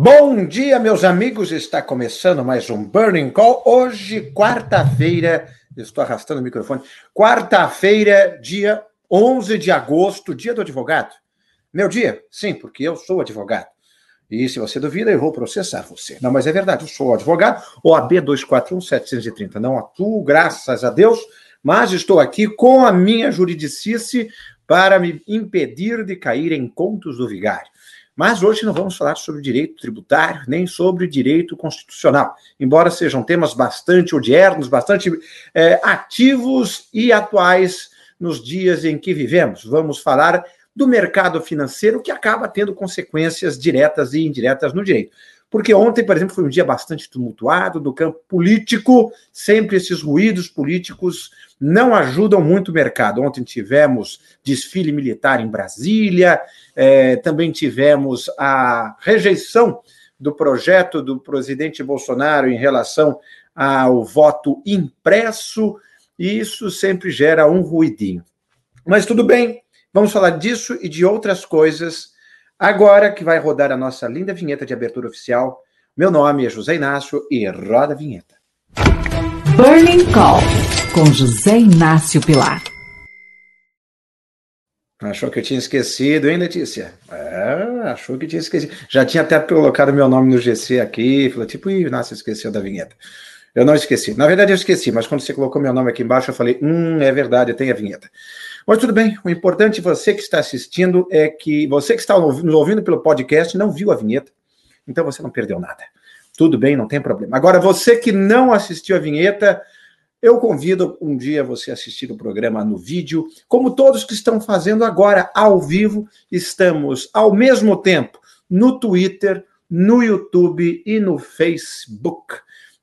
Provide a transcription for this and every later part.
Bom dia, meus amigos. Está começando mais um Burning Call. Hoje, quarta-feira, estou arrastando o microfone. Quarta-feira, dia 11 de agosto, dia do advogado. Meu dia? Sim, porque eu sou advogado. E se você duvida, eu vou processar você. Não, mas é verdade, eu sou advogado, OAB 241730. Não atuo, graças a Deus, mas estou aqui com a minha juridicice para me impedir de cair em contos do vigário. Mas hoje não vamos falar sobre direito tributário, nem sobre direito constitucional, embora sejam temas bastante odiernos, bastante é, ativos e atuais nos dias em que vivemos. Vamos falar do mercado financeiro que acaba tendo consequências diretas e indiretas no direito. Porque ontem, por exemplo, foi um dia bastante tumultuado do campo político, sempre esses ruídos políticos não ajudam muito o mercado. Ontem tivemos desfile militar em Brasília, é, também tivemos a rejeição do projeto do presidente Bolsonaro em relação ao voto impresso, e isso sempre gera um ruidinho. Mas tudo bem, vamos falar disso e de outras coisas Agora que vai rodar a nossa linda vinheta de abertura oficial. Meu nome é José Inácio e roda a vinheta. Burning Call, com José Inácio Pilar. Achou que eu tinha esquecido, hein, Letícia? É, achou que tinha esquecido. Já tinha até colocado meu nome no GC aqui, falou tipo, Ih, Inácio esqueceu da vinheta. Eu não esqueci. Na verdade, eu esqueci, mas quando você colocou meu nome aqui embaixo, eu falei, hum, é verdade, tem a vinheta. Mas tudo bem, o importante você que está assistindo é que você que está nos ouvindo pelo podcast não viu a vinheta, então você não perdeu nada. Tudo bem, não tem problema. Agora, você que não assistiu a vinheta, eu convido um dia você assistir o programa no vídeo, como todos que estão fazendo agora ao vivo, estamos ao mesmo tempo no Twitter, no YouTube e no Facebook.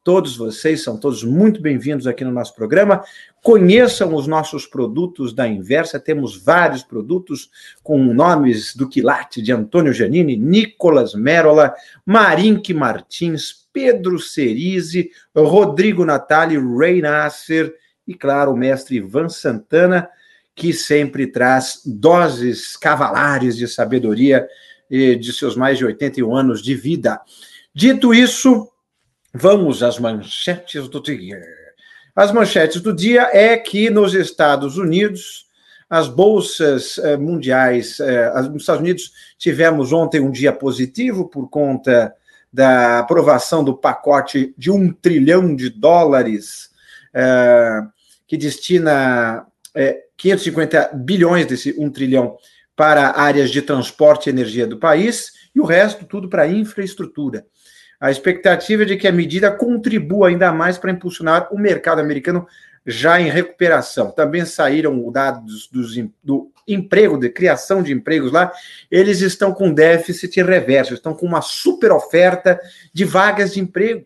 Todos vocês são todos muito bem-vindos aqui no nosso programa. Conheçam os nossos produtos da Inversa. Temos vários produtos com nomes do quilate de Antônio Giannini, Nicolas Merola, Marinque Martins, Pedro Cerise, Rodrigo Natali, Ray Nasser e, claro, o mestre Ivan Santana, que sempre traz doses cavalares de sabedoria de seus mais de 81 anos de vida. Dito isso, Vamos às manchetes do dia. As manchetes do dia é que nos Estados Unidos, as bolsas eh, mundiais, eh, nos Estados Unidos, tivemos ontem um dia positivo por conta da aprovação do pacote de um trilhão de dólares, eh, que destina 550 bilhões desse um trilhão para áreas de transporte e energia do país, e o resto tudo para infraestrutura. A expectativa é de que a medida contribua ainda mais para impulsionar o mercado americano já em recuperação. Também saíram dados dos, do emprego, de criação de empregos lá, eles estão com déficit reverso, estão com uma super oferta de vagas de emprego.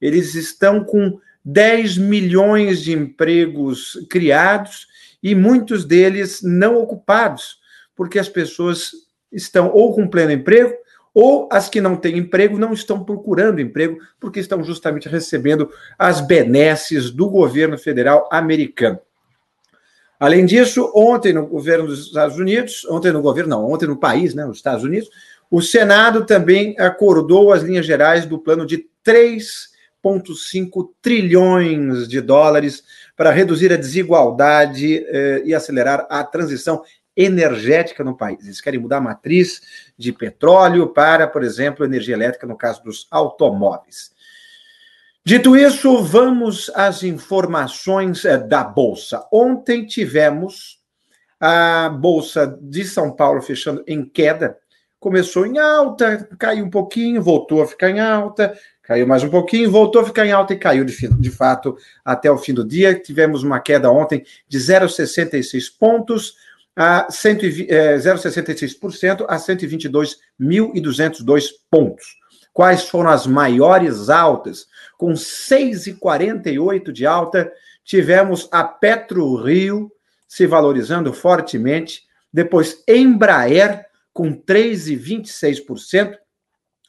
Eles estão com 10 milhões de empregos criados e muitos deles não ocupados, porque as pessoas estão ou com pleno emprego ou as que não têm emprego não estão procurando emprego porque estão justamente recebendo as benesses do governo federal americano. Além disso, ontem no governo dos Estados Unidos, ontem no governo, não, ontem no país, né, nos Estados Unidos, o Senado também acordou as linhas gerais do plano de 3,5 trilhões de dólares para reduzir a desigualdade eh, e acelerar a transição energética no país. Eles querem mudar a matriz de petróleo para, por exemplo, energia elétrica, no caso dos automóveis. Dito isso, vamos às informações eh, da Bolsa. Ontem tivemos a Bolsa de São Paulo fechando em queda. Começou em alta, caiu um pouquinho, voltou a ficar em alta, caiu mais um pouquinho, voltou a ficar em alta e caiu de, de fato até o fim do dia. Tivemos uma queda ontem de 0,66 pontos a 0,66% a 122.202 pontos. Quais foram as maiores altas? Com 6,48 de alta, tivemos a Petro Rio se valorizando fortemente, depois Embraer com 3,26%,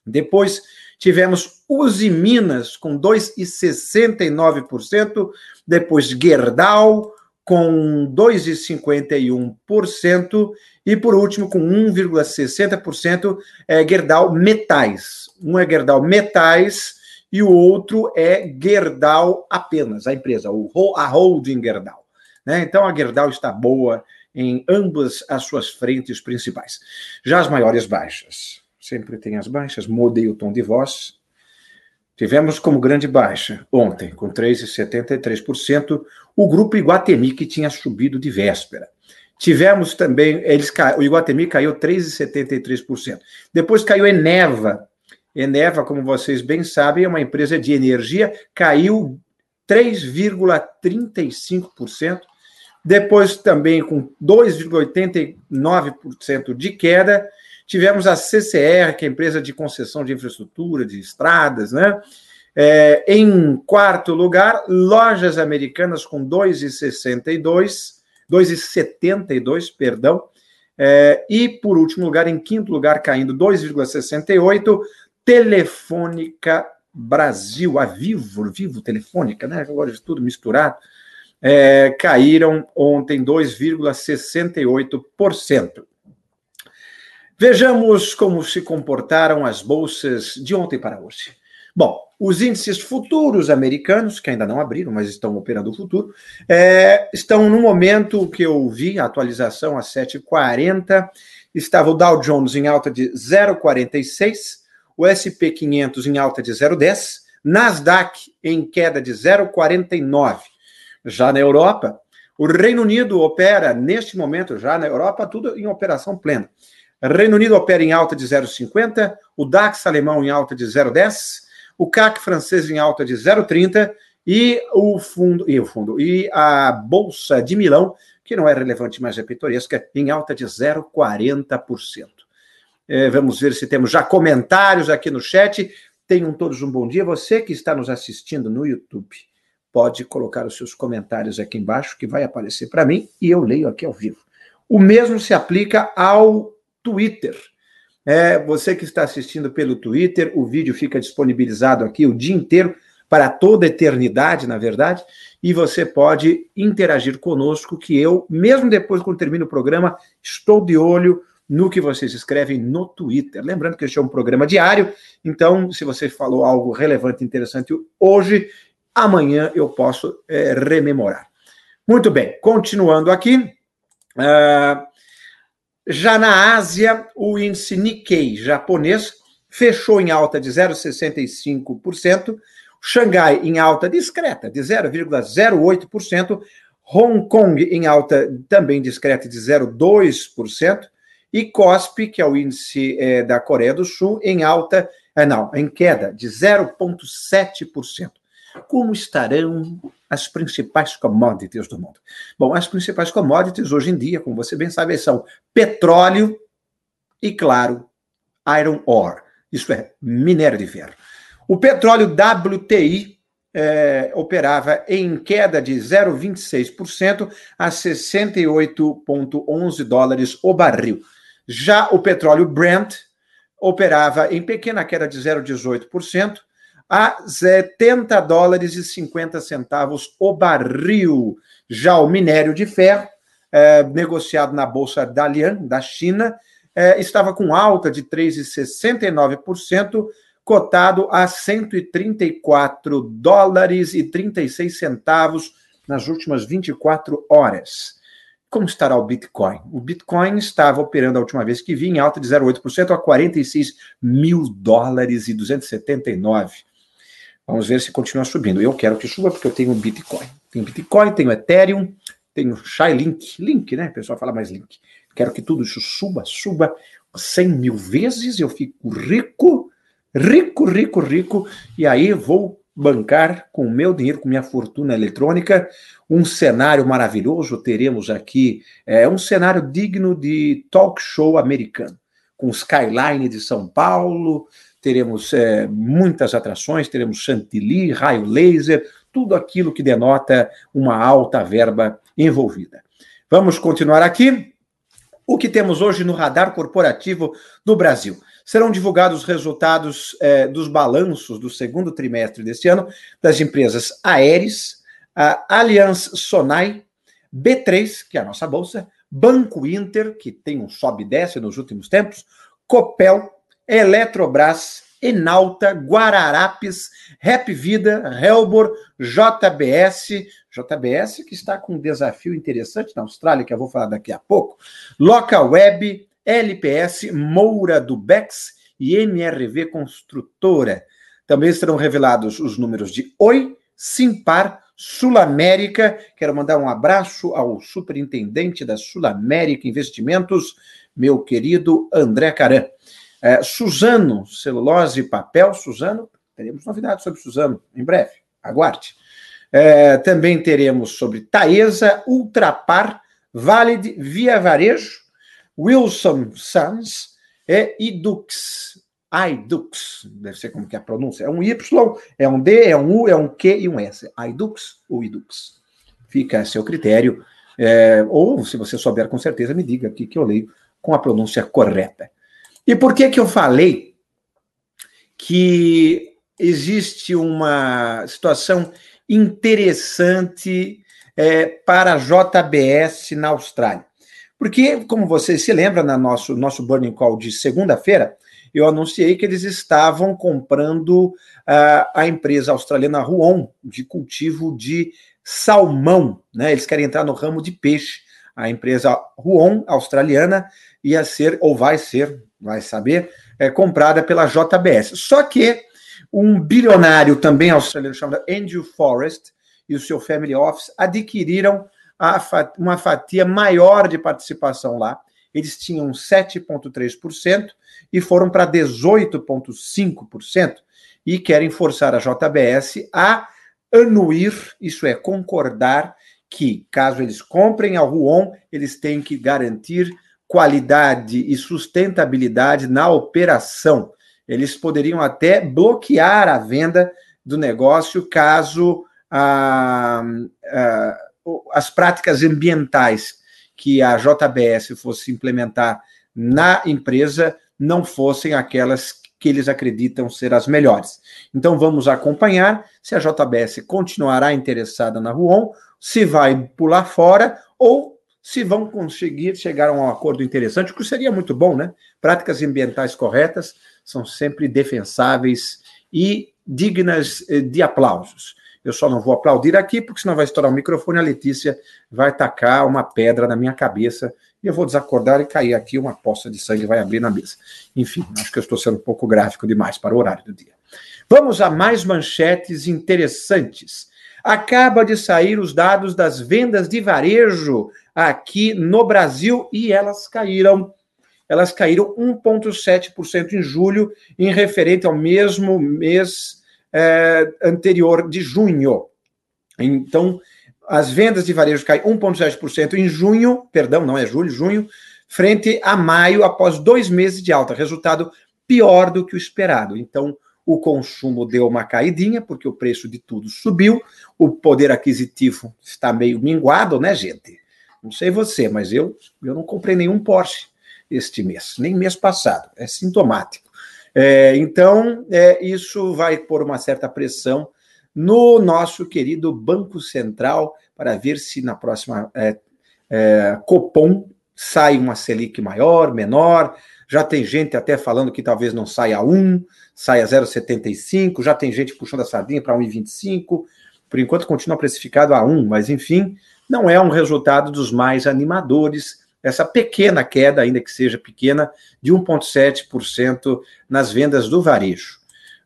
depois tivemos Uzi Minas com 2,69%, depois Gerdau com 2,51%, e por último, com 1,60%, é Gerdau Metais. Um é Gerdau Metais e o outro é Gerdau apenas, a empresa, a holding Gerdau. Né? Então a Gerdau está boa em ambas as suas frentes principais. Já as maiores baixas, sempre tem as baixas, mudei o tom de voz. Tivemos como grande baixa ontem, com 3,73%, o grupo Iguatemi, que tinha subido de véspera. Tivemos também, eles, o Iguatemi caiu 3,73%. Depois caiu Eneva. Eneva, como vocês bem sabem, é uma empresa de energia, caiu 3,35%. Depois, também com 2,89% de queda, tivemos a CCR, que é a empresa de concessão de infraestrutura, de estradas, né? É, em quarto lugar, lojas americanas com 2,62%. 2,72, perdão. É, e, por último lugar, em quinto lugar, caindo 2,68, Telefônica Brasil, a Vivo, Vivo Telefônica, né? Agora de tudo misturado, é, caíram ontem 2,68%. Vejamos como se comportaram as bolsas de ontem para hoje. Bom, os índices futuros americanos, que ainda não abriram, mas estão operando o futuro, é, estão no momento que eu vi, a atualização às 7h40, estava o Dow Jones em alta de 0,46, o SP 500 em alta de 0,10, Nasdaq em queda de 0,49. Já na Europa, o Reino Unido opera, neste momento, já na Europa, tudo em operação plena. Reino Unido opera em alta de 0,50, o DAX alemão em alta de 0,10, o CAC francês em alta de 0,30 e o fundo e o fundo e a bolsa de Milão, que não é relevante, mas é pitoresca, em alta de 0,40%. É, vamos ver se temos já comentários aqui no chat. Tenham todos um bom dia. Você que está nos assistindo no YouTube, pode colocar os seus comentários aqui embaixo, que vai aparecer para mim e eu leio aqui ao vivo. O mesmo se aplica ao Twitter. É, você que está assistindo pelo Twitter, o vídeo fica disponibilizado aqui o dia inteiro, para toda eternidade, na verdade, e você pode interagir conosco, que eu, mesmo depois, quando termino o programa, estou de olho no que vocês escrevem no Twitter. Lembrando que este é um programa diário, então, se você falou algo relevante, interessante hoje, amanhã eu posso é, rememorar. Muito bem, continuando aqui. Uh, já na Ásia, o índice Nikkei japonês fechou em alta de 0,65%, Xangai em alta discreta de 0,08%, Hong Kong em alta também discreta de 0,2%, e COSP, que é o índice é, da Coreia do Sul, em alta, é, não, em queda de 0,7%. Como estarão as principais commodities do mundo? Bom, as principais commodities hoje em dia, como você bem sabe, são petróleo e, claro, iron ore, isso é, minério de ferro. O petróleo WTI é, operava em queda de 0,26% a 68,11 dólares o barril. Já o petróleo Brent operava em pequena queda de 0,18% a 70 dólares e 50 centavos o barril. Já o minério de ferro, é, negociado na Bolsa Dalian, da China, é, estava com alta de 3,69%, cotado a 134 dólares e 36 centavos nas últimas 24 horas. Como estará o Bitcoin? O Bitcoin estava operando a última vez que vi em alta de 0,8% a 46 mil dólares e 279. Vamos ver se continua subindo. Eu quero que suba porque eu tenho Bitcoin. Tenho Bitcoin, tenho Ethereum, tenho Shylink. Link, né? O pessoal fala mais Link. Quero que tudo isso suba, suba 100 mil vezes. Eu fico rico, rico, rico, rico. E aí vou bancar com o meu dinheiro, com minha fortuna eletrônica, um cenário maravilhoso. Teremos aqui é, um cenário digno de talk show americano, com skyline de São Paulo, teremos é, muitas atrações, teremos chantilly, raio laser, tudo aquilo que denota uma alta verba envolvida. Vamos continuar aqui. O que temos hoje no radar corporativo do Brasil? Serão divulgados os resultados é, dos balanços do segundo trimestre deste ano das empresas Aeres, a Allianz Sonai, B3, que é a nossa bolsa, Banco Inter, que tem um sobe e desce nos últimos tempos, Copel, Eletrobras, Enalta, Guararapes, Rap Vida, Helbor, JBS, JBS que está com um desafio interessante na Austrália, que eu vou falar daqui a pouco, Local Web, LPS, Moura do Bex e MRV Construtora. Também serão revelados os números de Oi, Simpar, Sul América. Quero mandar um abraço ao superintendente da Sul América Investimentos, meu querido André Caran. É, Suzano, celulose e papel. Suzano, teremos novidades sobre Suzano em breve. Aguarde. É, também teremos sobre Taesa, Ultrapar, Valid, Via Varejo, Wilson Sons e Idux. Idux, deve ser como que é a pronúncia. É um Y, é um D, é um U, é um Q e um S. Idux ou Idux. Fica a seu critério. É, ou, se você souber com certeza, me diga aqui que eu leio com a pronúncia correta. E por que que eu falei que existe uma situação interessante é, para a JBS na Austrália? Porque, como vocês se lembram, no nosso, nosso Burning Call de segunda-feira, eu anunciei que eles estavam comprando uh, a empresa australiana Ruon, de cultivo de salmão. Né? Eles querem entrar no ramo de peixe. A empresa Ruon, australiana, ia ser, ou vai ser, vai saber, é, comprada pela JBS. Só que um bilionário também australiano chamado Andrew Forrest e o seu family office adquiriram uma fatia maior de participação lá. Eles tinham 7,3% e foram para 18,5% e querem forçar a JBS a anuir, isso é, concordar que, caso eles comprem a Ruon, eles têm que garantir qualidade e sustentabilidade na operação. Eles poderiam até bloquear a venda do negócio caso ah, ah, as práticas ambientais que a JBS fosse implementar na empresa não fossem aquelas que eles acreditam ser as melhores. Então vamos acompanhar se a JBS continuará interessada na Ruon, se vai pular fora ou se vão conseguir chegar a um acordo interessante, o que seria muito bom, né? Práticas ambientais corretas são sempre defensáveis e dignas eh, de aplausos. Eu só não vou aplaudir aqui, porque senão vai estourar o microfone, a Letícia vai tacar uma pedra na minha cabeça e eu vou desacordar e cair aqui, uma poça de sangue vai abrir na mesa. Enfim, acho que eu estou sendo um pouco gráfico demais para o horário do dia. Vamos a mais manchetes interessantes. Acaba de sair os dados das vendas de varejo aqui no Brasil e elas caíram. Elas caíram 1,7% em julho, em referente ao mesmo mês eh, anterior de junho. Então, as vendas de varejo caem 1,7% em junho, perdão, não é julho, junho, frente a maio, após dois meses de alta. Resultado pior do que o esperado. Então, o consumo deu uma caidinha, porque o preço de tudo subiu, o poder aquisitivo está meio minguado, né, gente? Não sei você, mas eu, eu não comprei nenhum Porsche este mês, nem mês passado. É sintomático. É, então, é, isso vai pôr uma certa pressão no nosso querido Banco Central para ver se na próxima é, é, Copom sai uma Selic maior, menor. Já tem gente até falando que talvez não saia 1, saia 0,75. Já tem gente puxando a sardinha para 1,25. Por enquanto continua precificado a 1, mas enfim, não é um resultado dos mais animadores, essa pequena queda, ainda que seja pequena, de 1,7% nas vendas do varejo.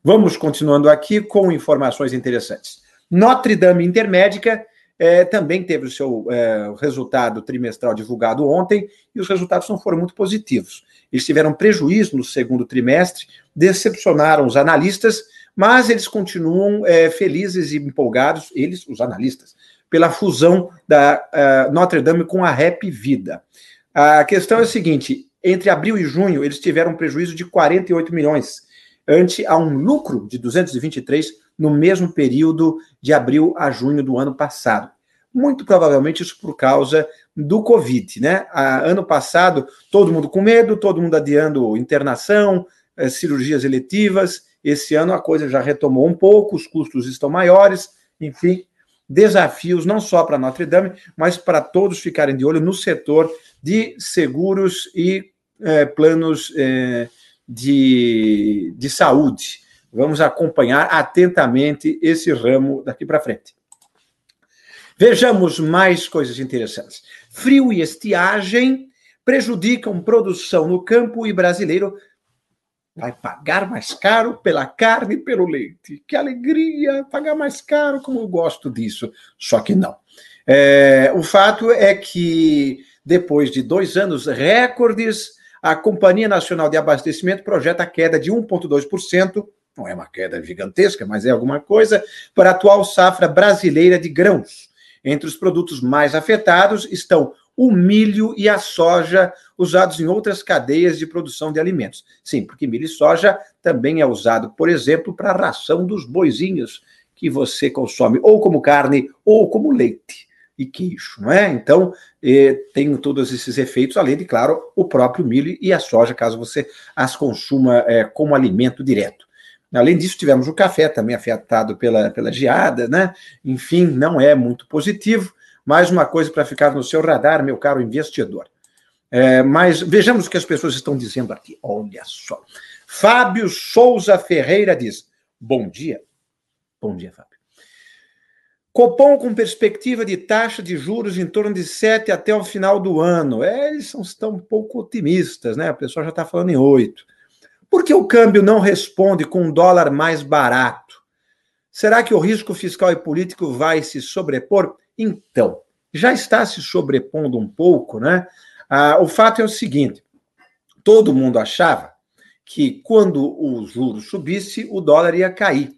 Vamos continuando aqui com informações interessantes. Notre Dame Intermédica eh, também teve o seu eh, resultado trimestral divulgado ontem e os resultados não foram muito positivos. Eles tiveram prejuízo no segundo trimestre, decepcionaram os analistas, mas eles continuam eh, felizes e empolgados, eles, os analistas, pela fusão da uh, Notre Dame com a Rap Vida. A questão é a seguinte: entre abril e junho, eles tiveram um prejuízo de 48 milhões, ante a um lucro de 223 no mesmo período de abril a junho do ano passado. Muito provavelmente isso por causa do Covid, né? Ano passado, todo mundo com medo, todo mundo adiando internação, eh, cirurgias eletivas. Esse ano a coisa já retomou um pouco, os custos estão maiores, enfim, desafios não só para Notre Dame, mas para todos ficarem de olho no setor de seguros e é, planos é, de, de saúde. Vamos acompanhar atentamente esse ramo daqui para frente. Vejamos mais coisas interessantes. Frio e estiagem prejudicam produção no campo e brasileiro vai pagar mais caro pela carne e pelo leite. Que alegria! Pagar mais caro, como eu gosto disso. Só que não. É, o fato é que, depois de dois anos recordes, a Companhia Nacional de Abastecimento projeta a queda de 1,2%, não é uma queda gigantesca, mas é alguma coisa, para a atual safra brasileira de grãos. Entre os produtos mais afetados estão o milho e a soja usados em outras cadeias de produção de alimentos. Sim, porque milho e soja também é usado, por exemplo, para a ração dos boizinhos que você consome ou como carne ou como leite e queijo, não é? Então, eh, tem todos esses efeitos, além de, claro, o próprio milho e a soja, caso você as consuma eh, como alimento direto. Além disso, tivemos o café também afetado pela, pela geada, né? Enfim, não é muito positivo. Mais uma coisa para ficar no seu radar, meu caro investidor. É, mas vejamos o que as pessoas estão dizendo aqui. Olha só. Fábio Souza Ferreira diz: Bom dia. Bom dia, Fábio. Copom com perspectiva de taxa de juros em torno de 7 até o final do ano. É, eles são, estão um pouco otimistas, né? A pessoa já está falando em 8. Por que o câmbio não responde com um dólar mais barato? Será que o risco fiscal e político vai se sobrepor? Então, já está se sobrepondo um pouco, né? Ah, o fato é o seguinte: todo mundo achava que quando o juros subisse, o dólar ia cair.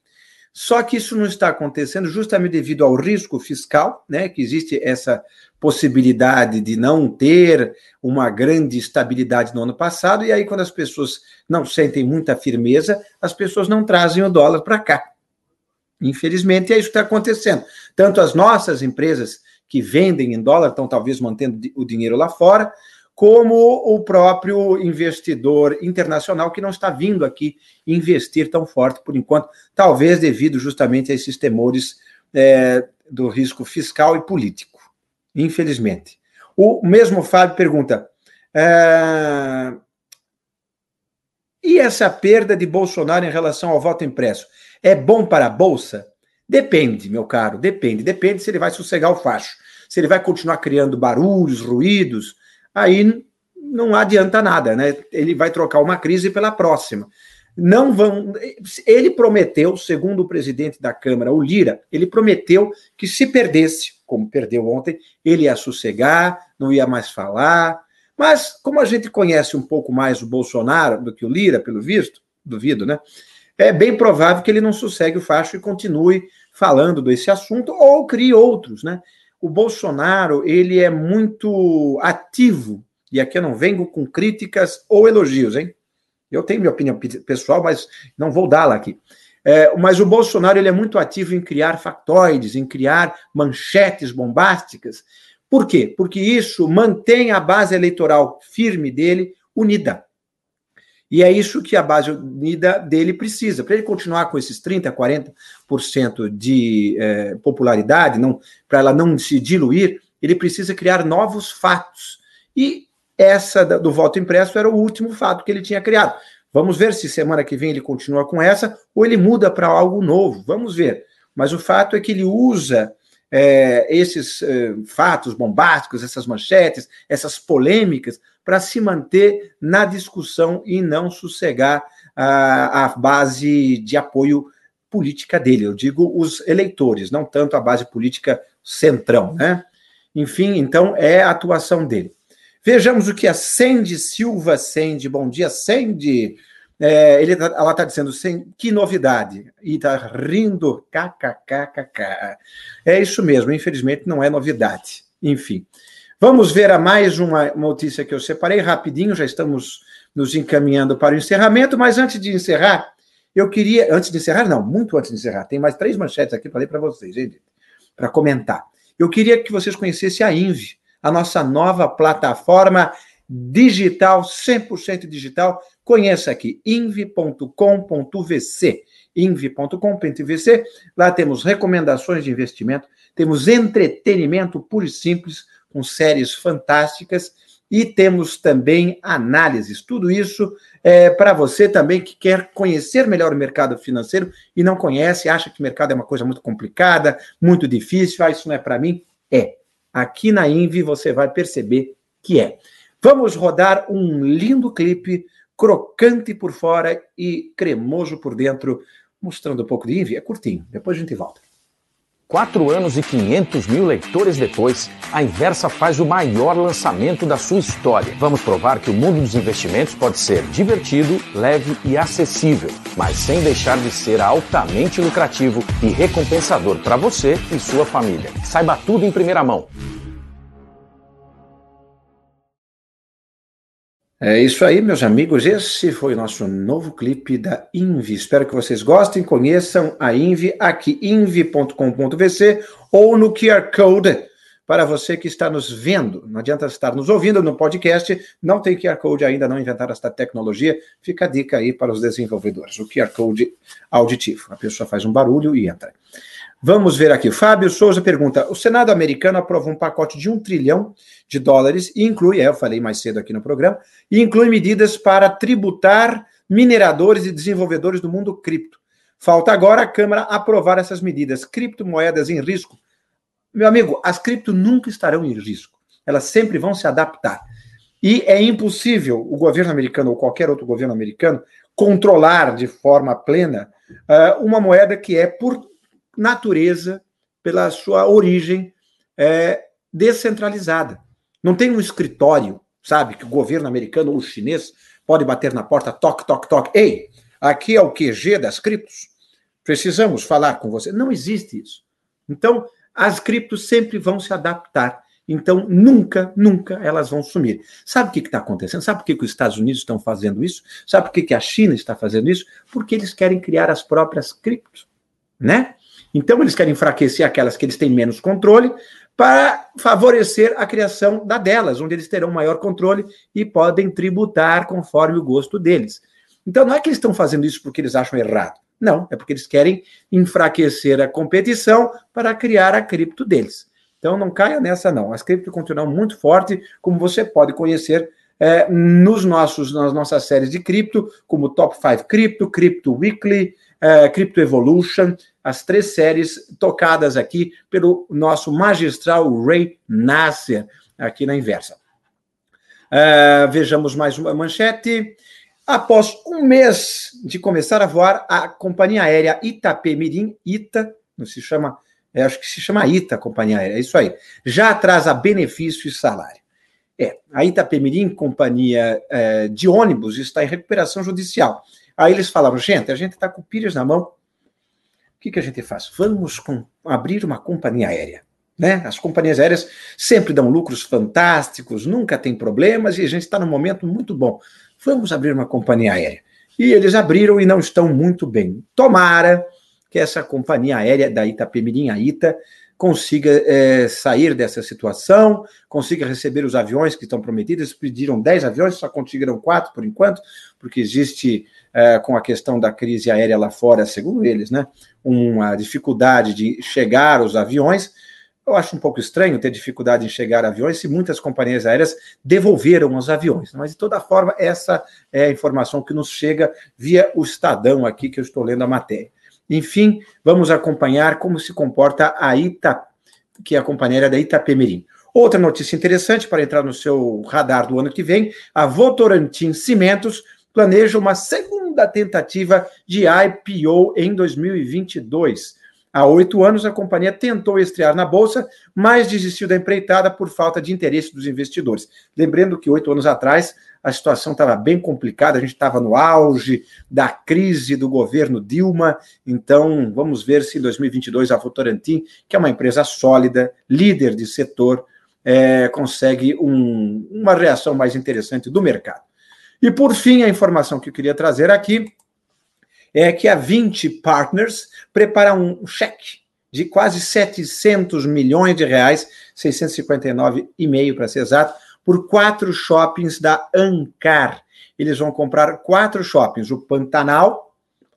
Só que isso não está acontecendo justamente devido ao risco fiscal, né? Que existe essa possibilidade de não ter uma grande estabilidade no ano passado, e aí, quando as pessoas não sentem muita firmeza, as pessoas não trazem o dólar para cá. Infelizmente, é isso que está acontecendo. Tanto as nossas empresas que vendem em dólar estão talvez mantendo o dinheiro lá fora, como o próprio investidor internacional que não está vindo aqui investir tão forte por enquanto, talvez devido justamente a esses temores é, do risco fiscal e político. Infelizmente. O mesmo Fábio pergunta: é, e essa perda de Bolsonaro em relação ao voto impresso? É bom para a Bolsa? Depende, meu caro, depende. Depende se ele vai sossegar o facho. Se ele vai continuar criando barulhos, ruídos, aí não adianta nada, né? Ele vai trocar uma crise pela próxima. Não vão. Ele prometeu, segundo o presidente da Câmara, o Lira, ele prometeu que se perdesse, como perdeu ontem, ele ia sossegar, não ia mais falar. Mas, como a gente conhece um pouco mais o Bolsonaro do que o Lira, pelo visto, duvido, né? é bem provável que ele não sossegue o facho e continue falando desse assunto ou crie outros, né? O Bolsonaro, ele é muito ativo, e aqui eu não venho com críticas ou elogios, hein? Eu tenho minha opinião pessoal, mas não vou dá-la aqui. É, mas o Bolsonaro ele é muito ativo em criar factoides, em criar manchetes bombásticas. Por quê? Porque isso mantém a base eleitoral firme dele unida. E é isso que a base unida dele precisa. Para ele continuar com esses 30%, 40% de eh, popularidade, para ela não se diluir, ele precisa criar novos fatos. E essa do voto impresso era o último fato que ele tinha criado. Vamos ver se semana que vem ele continua com essa ou ele muda para algo novo. Vamos ver. Mas o fato é que ele usa é, esses é, fatos bombásticos, essas manchetes, essas polêmicas, para se manter na discussão e não sossegar a, a base de apoio política dele. Eu digo os eleitores, não tanto a base política centrão, né? Enfim, então é a atuação dele. Vejamos o que a Sandy Silva Sandy, bom dia, Sandy. É, ele, tá, ela está dizendo, que novidade. E está rindo, kkkk. É isso mesmo, infelizmente não é novidade. Enfim. Vamos ver a mais uma notícia que eu separei rapidinho, já estamos nos encaminhando para o encerramento, mas antes de encerrar, eu queria. Antes de encerrar, não, muito antes de encerrar, tem mais três manchetes aqui para ler para vocês, para comentar. Eu queria que vocês conhecessem a INVE, a nossa nova plataforma digital, 100% digital. Conheça aqui, inv.com.vc, inv.com.vc. Lá temos recomendações de investimento, temos entretenimento puro e simples, com séries fantásticas, e temos também análises. Tudo isso é para você também que quer conhecer melhor o mercado financeiro e não conhece, acha que o mercado é uma coisa muito complicada, muito difícil, ah, isso não é para mim. É. Aqui na Invi você vai perceber que é. Vamos rodar um lindo clipe crocante por fora e cremoso por dentro, mostrando um pouco de Invi. É curtinho, depois a gente volta. Quatro anos e 500 mil leitores depois, a Inversa faz o maior lançamento da sua história. Vamos provar que o mundo dos investimentos pode ser divertido, leve e acessível, mas sem deixar de ser altamente lucrativo e recompensador para você e sua família. Saiba tudo em primeira mão. É isso aí, meus amigos. Esse foi o nosso novo clipe da Invi. Espero que vocês gostem, conheçam a Invi aqui, invi.com.vc ou no QR Code para você que está nos vendo. Não adianta estar nos ouvindo no podcast, não tem QR Code ainda, não inventaram esta tecnologia. Fica a dica aí para os desenvolvedores. O QR Code auditivo. A pessoa faz um barulho e entra. Vamos ver aqui. Fábio Souza pergunta: o Senado americano aprovou um pacote de um trilhão de dólares e inclui, é, eu falei mais cedo aqui no programa, e inclui medidas para tributar mineradores e desenvolvedores do mundo cripto. Falta agora a Câmara aprovar essas medidas. Criptomoedas em risco. Meu amigo, as cripto nunca estarão em risco. Elas sempre vão se adaptar. E é impossível o governo americano ou qualquer outro governo americano controlar de forma plena uh, uma moeda que é, por natureza, pela sua origem é, descentralizada. Não tem um escritório, sabe, que o governo americano ou chinês pode bater na porta, toque, toque, toque. Ei, aqui é o QG das criptos. Precisamos falar com você. Não existe isso. Então, as criptos sempre vão se adaptar. Então, nunca, nunca elas vão sumir. Sabe o que está acontecendo? Sabe por que, que, os Estados Unidos estão fazendo isso? Sabe por que, que a China está fazendo isso? Porque eles querem criar as próprias criptos, né? Então, eles querem enfraquecer aquelas que eles têm menos controle para favorecer a criação da delas, onde eles terão maior controle e podem tributar conforme o gosto deles. Então, não é que eles estão fazendo isso porque eles acham errado. Não, é porque eles querem enfraquecer a competição para criar a cripto deles. Então, não caia nessa, não. As cripto continuam muito forte, como você pode conhecer é, nos nossos, nas nossas séries de cripto, como Top 5 Crypto, Crypto Weekly, é, Crypto Evolution, as três séries tocadas aqui pelo nosso magistral Ray Nasser, aqui na Inversa. É, vejamos mais uma manchete. Após um mês de começar a voar, a companhia aérea Itapemirim, ITA, não se chama, é, acho que se chama ITA, companhia aérea, é isso aí, já atrasa benefício e salário. É, a Itapemirim, companhia é, de ônibus, está em recuperação judicial. Aí eles falaram, gente, a gente está com pilhas na mão. O que, que a gente faz? Vamos com, abrir uma companhia aérea. Né? As companhias aéreas sempre dão lucros fantásticos, nunca tem problemas e a gente está num momento muito bom. Vamos abrir uma companhia aérea. E eles abriram e não estão muito bem. Tomara que essa companhia aérea da Itapemirim, a ITA, consiga é, sair dessa situação, consiga receber os aviões que estão prometidos. Eles pediram 10 aviões, só conseguiram quatro por enquanto, porque existe, é, com a questão da crise aérea lá fora, segundo eles, né, uma dificuldade de chegar os aviões. Eu acho um pouco estranho ter dificuldade em chegar aviões se muitas companhias aéreas devolveram os aviões. Mas, de toda forma, essa é a informação que nos chega via o Estadão aqui, que eu estou lendo a matéria. Enfim, vamos acompanhar como se comporta a Ita, que é a companheira da Itapemirim. Outra notícia interessante para entrar no seu radar do ano que vem: a Votorantim Cimentos planeja uma segunda tentativa de IPO em 2022. Há oito anos, a companhia tentou estrear na Bolsa, mas desistiu da empreitada por falta de interesse dos investidores. Lembrando que oito anos atrás, a situação estava bem complicada, a gente estava no auge da crise do governo Dilma, então vamos ver se em 2022 a Votorantim, que é uma empresa sólida, líder de setor, é, consegue um, uma reação mais interessante do mercado. E por fim, a informação que eu queria trazer aqui é que a 20 Partners prepara um cheque de quase 700 milhões de reais, 659,5 para ser exato, por quatro shoppings da Ancar. Eles vão comprar quatro shoppings, o Pantanal,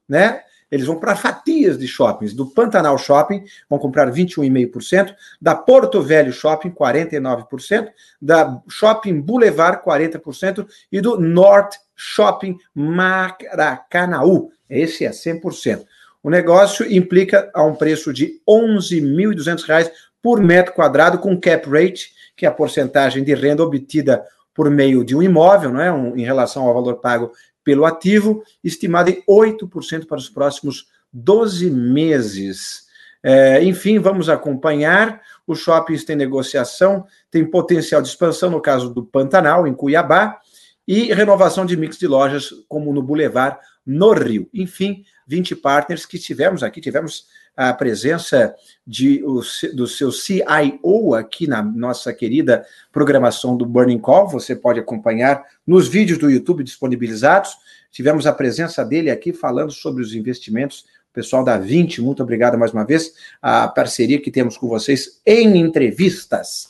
né? Eles vão para fatias de shoppings. Do Pantanal Shopping, vão comprar 21,5%, da Porto Velho Shopping, 49%, da Shopping Boulevard, 40%, e do North Shopping Maracanaú. Esse é 100%. O negócio implica a um preço de R$ 11.200 por metro quadrado, com cap rate, que é a porcentagem de renda obtida por meio de um imóvel, não é? Um, em relação ao valor pago pelo ativo, estimado em 8% para os próximos 12 meses. É, enfim, vamos acompanhar. Os shoppings têm negociação, tem potencial de expansão, no caso do Pantanal, em Cuiabá, e renovação de mix de lojas, como no Boulevard, no Rio. Enfim, 20 partners que tivemos aqui, tivemos a presença de, o, do seu CIO aqui na nossa querida programação do Burning Call. Você pode acompanhar nos vídeos do YouTube disponibilizados. Tivemos a presença dele aqui falando sobre os investimentos. Pessoal da 20, muito obrigado mais uma vez. A parceria que temos com vocês em entrevistas.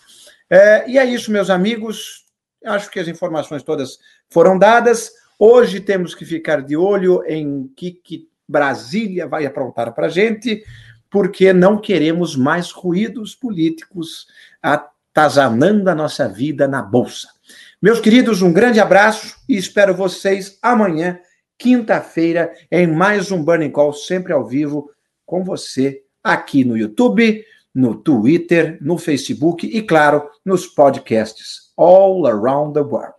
É, e é isso, meus amigos. Acho que as informações todas foram dadas. Hoje temos que ficar de olho em que, que Brasília vai aprontar para a gente, porque não queremos mais ruídos políticos atazanando a nossa vida na Bolsa. Meus queridos, um grande abraço e espero vocês amanhã, quinta-feira, em mais um Burning Call, sempre ao vivo, com você, aqui no YouTube, no Twitter, no Facebook e, claro, nos podcasts all around the world.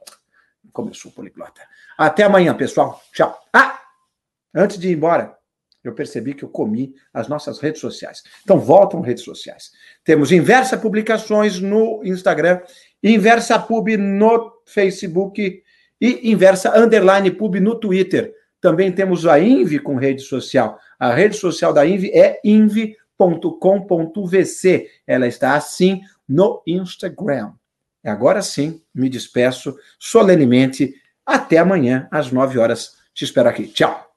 Começou o poliglota. Até amanhã, pessoal. Tchau. Ah! Antes de ir embora, eu percebi que eu comi as nossas redes sociais. Então, voltam redes sociais. Temos Inversa Publicações no Instagram, Inversa Pub no Facebook e Inversa Underline Pub no Twitter. Também temos a Invi com rede social. A rede social da Invi é invi.com.vc. Ela está assim no Instagram. Agora sim, me despeço solenemente. Até amanhã, às 9 horas. Te espero aqui. Tchau.